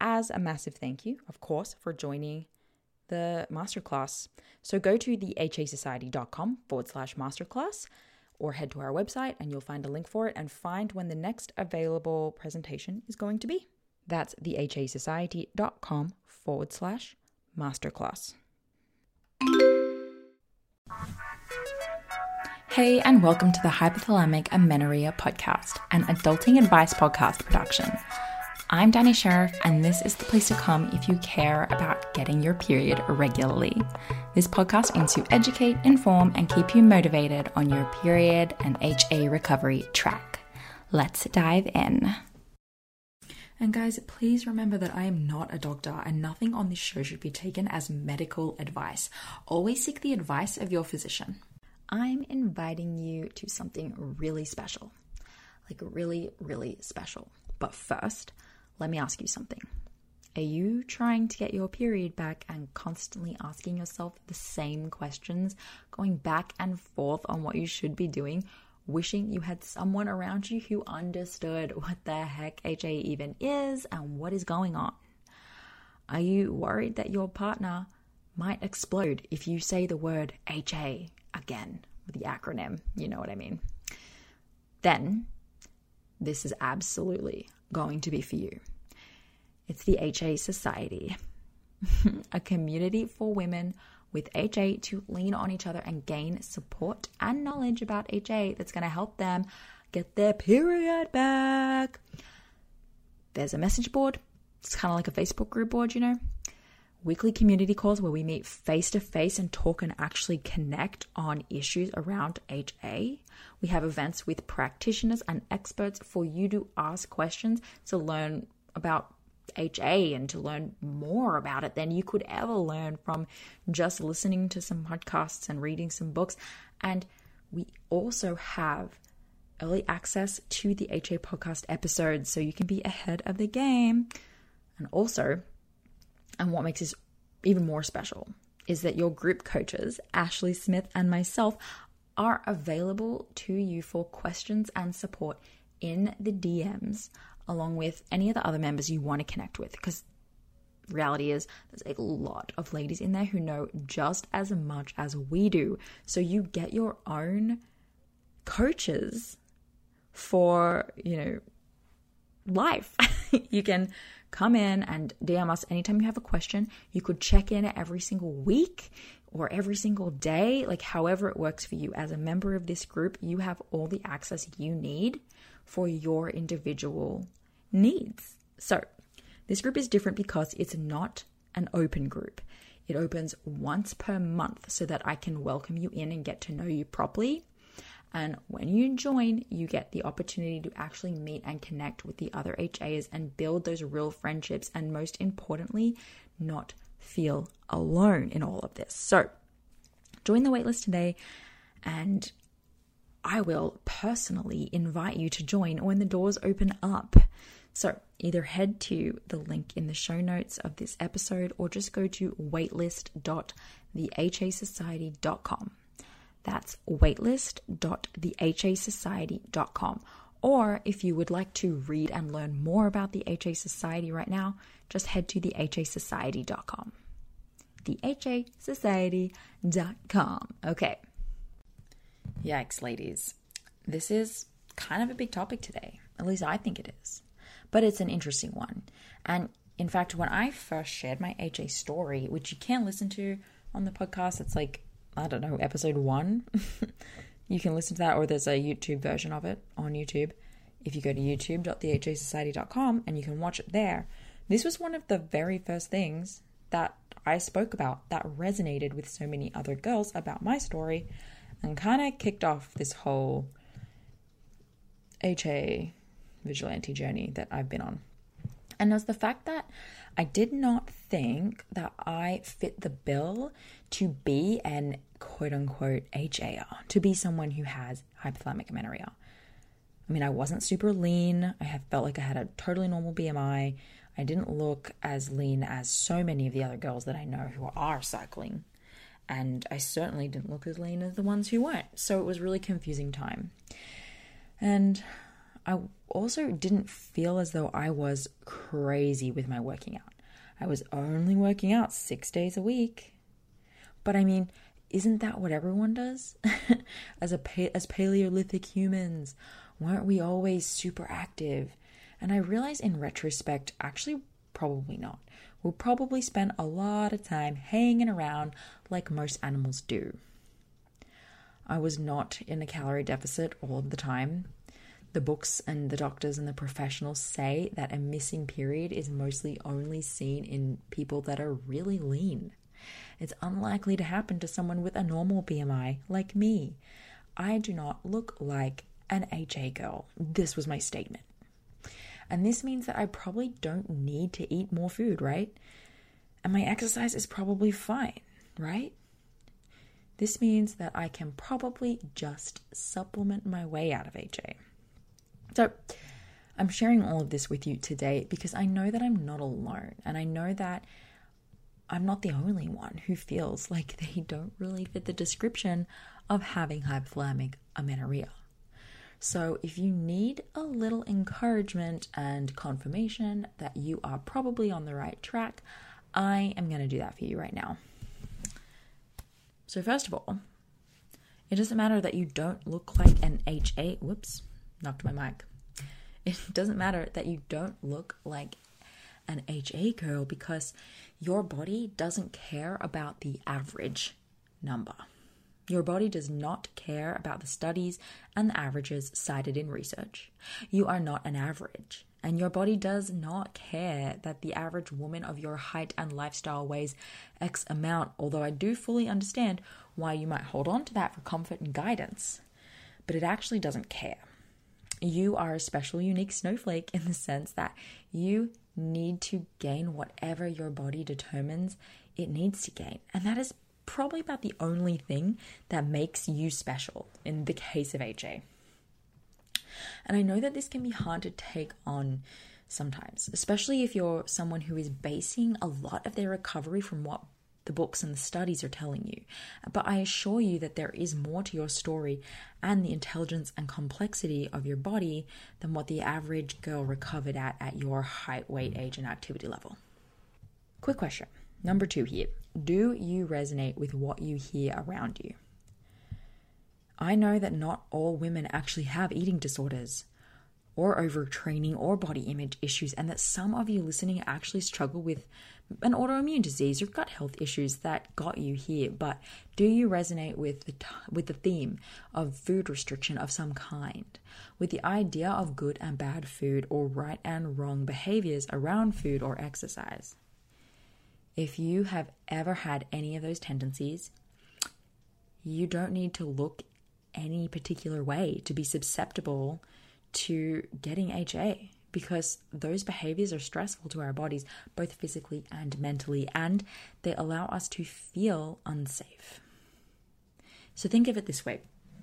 as a massive thank you, of course, for joining the masterclass. So go to the hasociety.com forward slash masterclass or head to our website and you'll find a link for it and find when the next available presentation is going to be. That's thehasociety.com forward slash masterclass. Hey, and welcome to the Hypothalamic Amenorrhea podcast, an adulting advice podcast production. I'm Dani Sheriff, and this is the place to come if you care about getting your period regularly. This podcast aims to educate, inform, and keep you motivated on your period and HA recovery track. Let's dive in. And guys, please remember that I am not a doctor and nothing on this show should be taken as medical advice. Always seek the advice of your physician. I'm inviting you to something really special. Like, really, really special. But first, let me ask you something. Are you trying to get your period back and constantly asking yourself the same questions, going back and forth on what you should be doing? wishing you had someone around you who understood what the heck HA even is and what is going on? Are you worried that your partner might explode if you say the word HA again with the acronym? You know what I mean? Then this is absolutely going to be for you. It's the HA Society, a community for women with HA to lean on each other and gain support and knowledge about HA that's going to help them get their period back. There's a message board. It's kind of like a Facebook group board, you know. Weekly community calls where we meet face to face and talk and actually connect on issues around HA. We have events with practitioners and experts for you to ask questions to learn about HA and to learn more about it than you could ever learn from just listening to some podcasts and reading some books. And we also have early access to the HA podcast episodes so you can be ahead of the game. And also, and what makes this even more special is that your group coaches, Ashley Smith and myself, are available to you for questions and support in the DMs along with any of the other members you want to connect with because reality is there's a lot of ladies in there who know just as much as we do. So you get your own coaches for, you know, life. you can come in and DM us anytime you have a question. You could check in every single week or every single day, like however it works for you. As a member of this group, you have all the access you need for your individual needs. So, this group is different because it's not an open group. It opens once per month so that I can welcome you in and get to know you properly. And when you join, you get the opportunity to actually meet and connect with the other HAs and build those real friendships. And most importantly, not feel alone in all of this. So, join the waitlist today, and I will personally invite you to join when the doors open up. So either head to the link in the show notes of this episode or just go to waitlist.thehasociety.com. That's waitlist.thehasociety.com. Or if you would like to read and learn more about the HA Society right now, just head to thehasociety.com. Thehasociety.com. Okay. Yikes, ladies. This is kind of a big topic today. At least I think it is but it's an interesting one. And in fact, when I first shared my HA story, which you can listen to on the podcast, it's like, I don't know, episode one. you can listen to that, or there's a YouTube version of it on YouTube. If you go to youtube.thehasociety.com and you can watch it there, this was one of the very first things that I spoke about that resonated with so many other girls about my story and kind of kicked off this whole HA vigilante journey that I've been on. And it was the fact that I did not think that I fit the bill to be an quote unquote HAer, to be someone who has hypothalamic amenorrhea. I mean, I wasn't super lean. I have felt like I had a totally normal BMI. I didn't look as lean as so many of the other girls that I know who are cycling. And I certainly didn't look as lean as the ones who weren't. So it was really confusing time. And I also didn't feel as though I was crazy with my working out. I was only working out six days a week. But I mean, isn't that what everyone does? as a as Paleolithic humans, weren't we always super active? And I realize in retrospect, actually, probably not. We'll probably spent a lot of time hanging around like most animals do. I was not in a calorie deficit all the time the books and the doctors and the professionals say that a missing period is mostly only seen in people that are really lean. It's unlikely to happen to someone with a normal BMI like me. I do not look like an HA girl. This was my statement. And this means that I probably don't need to eat more food, right? And my exercise is probably fine, right? This means that I can probably just supplement my way out of HA. So, I'm sharing all of this with you today because I know that I'm not alone and I know that I'm not the only one who feels like they don't really fit the description of having hypothalamic amenorrhea. So, if you need a little encouragement and confirmation that you are probably on the right track, I am going to do that for you right now. So, first of all, it doesn't matter that you don't look like an HA. Whoops, knocked my mic. It doesn't matter that you don't look like an HA girl because your body doesn't care about the average number. Your body does not care about the studies and the averages cited in research. You are not an average. And your body does not care that the average woman of your height and lifestyle weighs X amount, although I do fully understand why you might hold on to that for comfort and guidance. But it actually doesn't care you are a special, unique snowflake in the sense that you need to gain whatever your body determines it needs to gain. And that is probably about the only thing that makes you special in the case of HA. And I know that this can be hard to take on sometimes, especially if you're someone who is basing a lot of their recovery from what the books and the studies are telling you. But I assure you that there is more to your story and the intelligence and complexity of your body than what the average girl recovered at at your height, weight, age, and activity level. Quick question. Number two here. Do you resonate with what you hear around you? I know that not all women actually have eating disorders. or overtraining or body image issues, and that some of you listening actually struggle with an autoimmune disease or gut health issues that got you here. But do you resonate with the t- with the theme of food restriction of some kind, with the idea of good and bad food or right and wrong behaviors around food or exercise? If you have ever had any of those tendencies, you don't need to look any particular way to be susceptible to getting HA because those behaviors are stressful to our bodies, both physically and mentally, and they allow us to feel unsafe. So think of it this way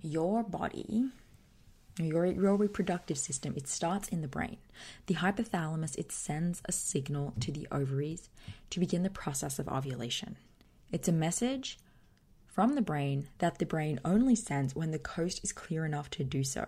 your body, your, your reproductive system, it starts in the brain. The hypothalamus, it sends a signal to the ovaries to begin the process of ovulation. It's a message from the brain that the brain only sends when the coast is clear enough to do so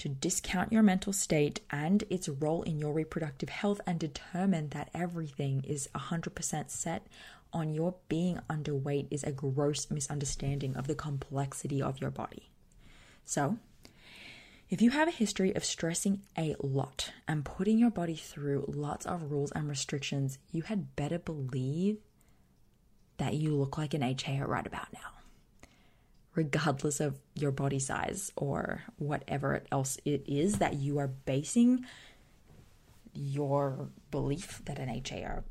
to discount your mental state and its role in your reproductive health and determine that everything is 100% set on your being underweight is a gross misunderstanding of the complexity of your body. So, if you have a history of stressing a lot and putting your body through lots of rules and restrictions, you had better believe that you look like an HA right about now regardless of your body size or whatever else it is that you are basing your belief that an HAer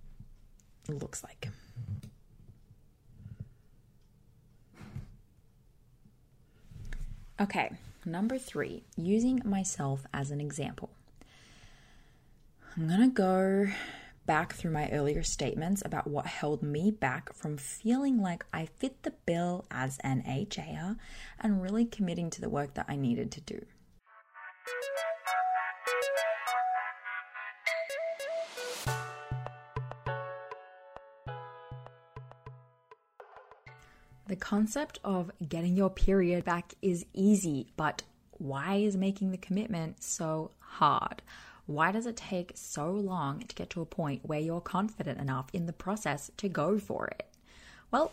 looks like. Okay, number three, using myself as an example. I'm gonna go back through my earlier statements about what held me back from feeling like I fit the bill as an HAer and really committing to the work that I needed to do. The concept of getting your period back is easy, but why is making the commitment so hard? Why does it take so long to get to a point where you're confident enough in the process to go for it? Well,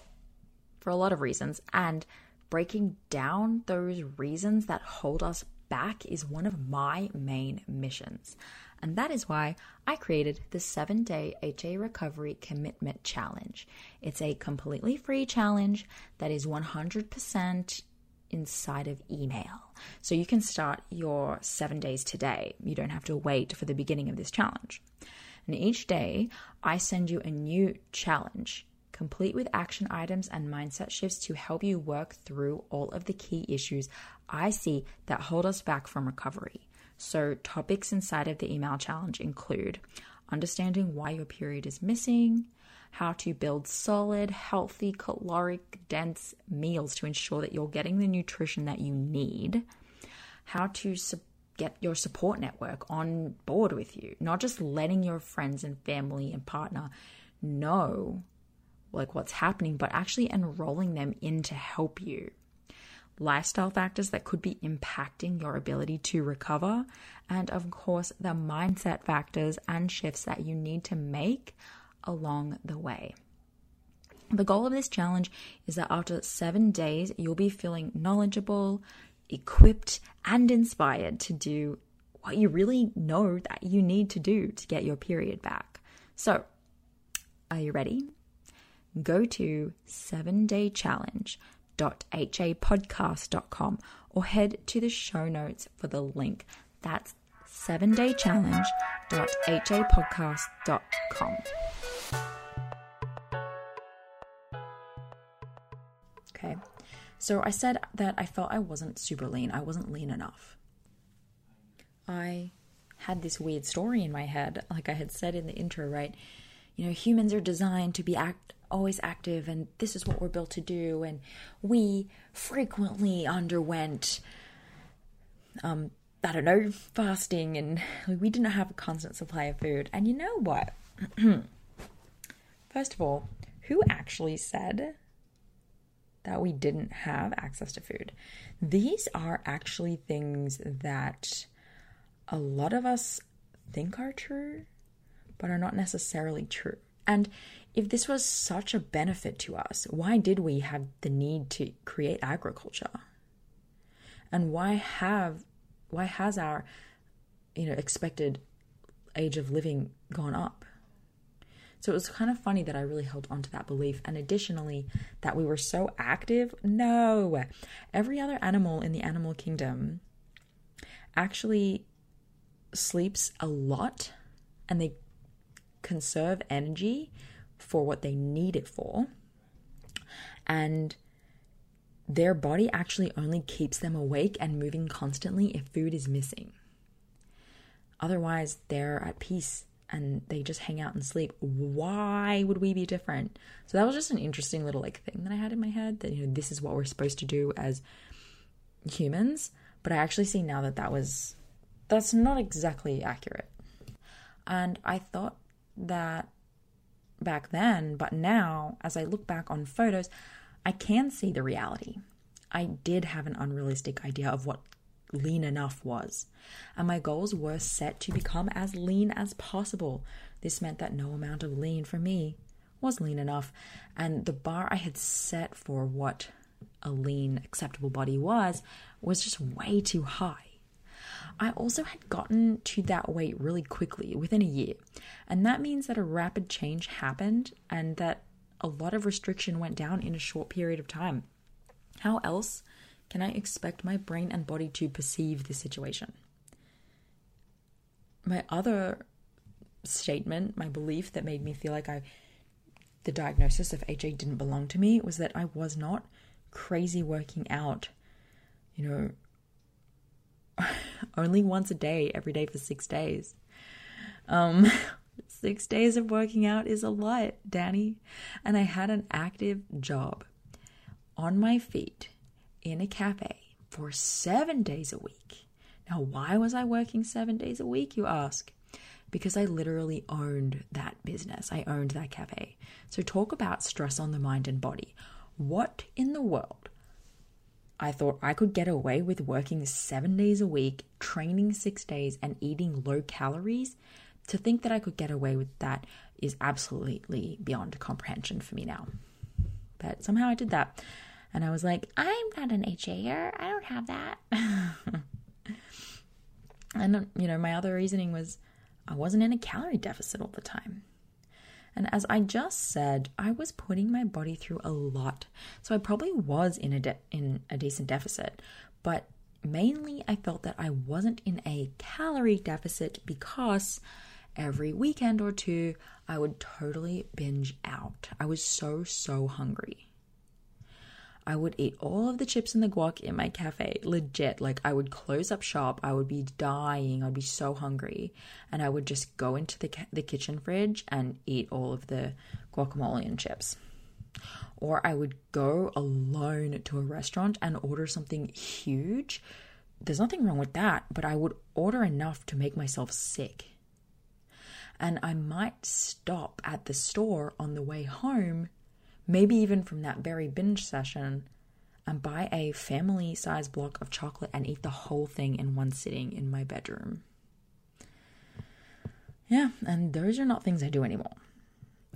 for a lot of reasons. And breaking down those reasons that hold us back is one of my main missions. And that is why I created the seven day HA Recovery Commitment Challenge. It's a completely free challenge that is 100% inside of email. So you can start your seven days today. You don't have to wait for the beginning of this challenge. And each day, I send you a new challenge, complete with action items and mindset shifts to help you work through all of the key issues I see that hold us back from recovery. So, topics inside of the email challenge include understanding why your period is missing, how to build solid, healthy, caloric dense meals to ensure that you're getting the nutrition that you need, how to su- get your support network on board with you, not just letting your friends and family and partner know like what's happening, but actually enrolling them in to help you. Lifestyle factors that could be impacting your ability to recover, and of course, the mindset factors and shifts that you need to make along the way. The goal of this challenge is that after seven days, you'll be feeling knowledgeable, equipped, and inspired to do what you really know that you need to do to get your period back. So, are you ready? Go to 7daychallenge.hapodcast.com or head to the show notes for the link. That's 7daychallenge.hapodcast.com. Okay. So I said that I felt I wasn't super lean. I wasn't lean enough. I had this weird story in my head, like I had said in the intro, right? You know, humans are designed to be act always active and this is what we're built to do and we frequently underwent um I don't know, fasting and we didn't have a constant supply of food. And you know what? First of all, who actually said that we didn't have access to food. These are actually things that a lot of us think are true, but are not necessarily true. And if this was such a benefit to us, why did we have the need to create agriculture? And why have why has our you know, expected age of living gone up. So it was kind of funny that I really held on to that belief. And additionally, that we were so active. No, every other animal in the animal kingdom actually sleeps a lot and they conserve energy for what they need it for. And their body actually only keeps them awake and moving constantly if food is missing. Otherwise, they're at peace and they just hang out and sleep. Why would we be different? So that was just an interesting little like thing that I had in my head that you know this is what we're supposed to do as humans, but I actually see now that that was that's not exactly accurate. And I thought that back then, but now as I look back on photos, I can see the reality. I did have an unrealistic idea of what lean enough was. And my goals were set to become as lean as possible. This meant that no amount of lean for me was lean enough. And the bar I had set for what a lean, acceptable body was was just way too high. I also had gotten to that weight really quickly within a year. And that means that a rapid change happened and that a lot of restriction went down in a short period of time. How else can I expect my brain and body to perceive the situation? My other statement, my belief that made me feel like I the diagnosis of HA didn't belong to me was that I was not crazy working out, you know, only once a day every day for 6 days. Um 6 days of working out is a lot, Dani, and I had an active job on my feet in a cafe for seven days a week. Now, why was I working seven days a week, you ask? Because I literally owned that business. I owned that cafe. So, talk about stress on the mind and body. What in the world? I thought I could get away with working seven days a week, training six days, and eating low calories. To think that I could get away with that is absolutely beyond comprehension for me now. But somehow I did that. And I was like, I'm not an HAer. I don't have that. and, you know, my other reasoning was I wasn't in a calorie deficit all the time. And as I just said, I was putting my body through a lot. So I probably was in a de- in a decent deficit, but mainly I felt that I wasn't in a calorie deficit because every weekend or two I would totally binge out. I was so so hungry. I would eat all of the chips and the guac in my cafe. Legit. Like, I would close up shop. I would be dying. I'd be so hungry. And I would just go into the, the kitchen fridge and eat all of the guacamole and chips. Or I would go alone to a restaurant and order something huge. There's nothing wrong with that, but I would order enough to make myself sick. And I might stop at the store on the way home maybe even from that very binge session, and buy a family size block of chocolate and eat the whole thing in one sitting in my bedroom. Yeah, and those are not things I do anymore.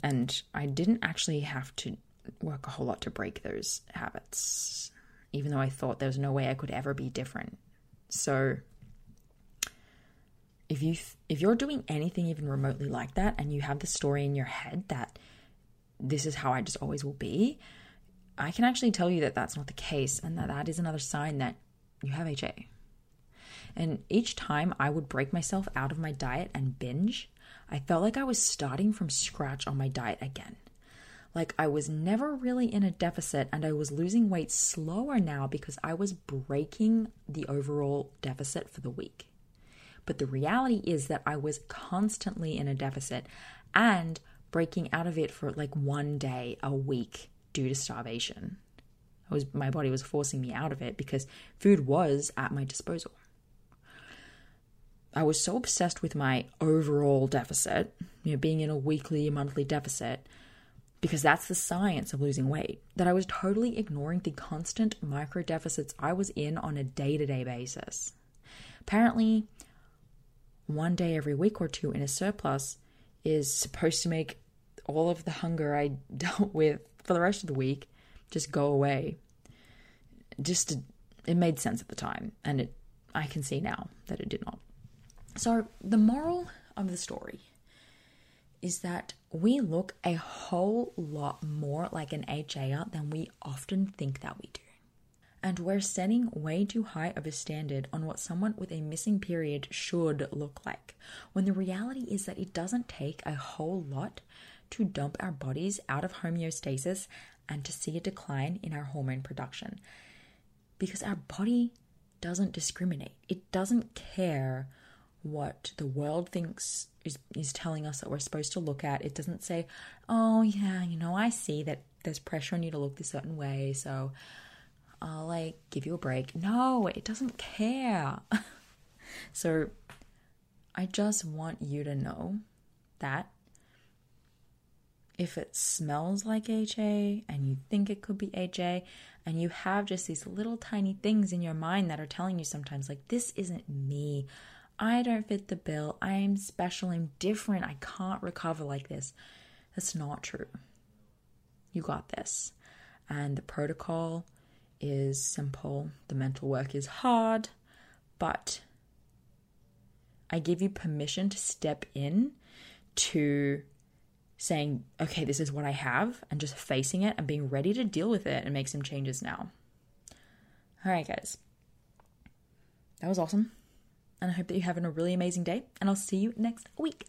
And I didn't actually have to work a whole lot to break those habits, even though I thought there was no way I could ever be different. So, if you if you're doing anything even remotely like that and you have the story in your head that this is how I just always will be, I can actually tell you that that's not the case and that that is another sign that you have HA. And each time I would break myself out of my diet and binge, I felt like I was starting from scratch on my diet again. Like I was never really in a deficit and I was losing weight slower now because I was breaking the overall deficit for the week. But the reality is that I was constantly in a deficit and breaking out of it for like one day a week due to starvation. I was my body was forcing me out of it because food was at my disposal. I was so obsessed with my overall deficit, you know, being in a weekly, monthly deficit, because that's the science of losing weight, that I was totally ignoring the constant micro deficits I was in on a day to day basis. Apparently, one day every week or two in a surplus is supposed to make all of the hunger I dealt with for the rest of the week just go away. Just to, it made sense at the time, and it I can see now that it did not. So, the moral of the story is that we look a whole lot more like an HAer than we often think that we do. And we're setting way too high of a standard on what someone with a missing period should look like, when the reality is that it doesn't take a whole lot to dump our bodies out of homeostasis and to see a decline in our hormone production. Because our body doesn't discriminate, it doesn't care what the world thinks is, is telling us that we're supposed to look at. It doesn't say, oh, yeah, you know, I see that there's pressure on you to look this certain way, so I'll like give you a break. No, it doesn't care. so I just want you to know that if it smells like HA and you think it could be HA, and you have just these little tiny things in your mind that are telling you sometimes, like, this isn't me. I don't fit the bill. I'm special. I'm different. I can't recover like this. That's not true. You got this. And the protocol is simple, the mental work is hard, but I give you permission to step in to saying, okay, this is what I have, and just facing it and being ready to deal with it and make some changes now. All right, guys. That was awesome. And I hope that you're having a really amazing day, and I'll see you next week.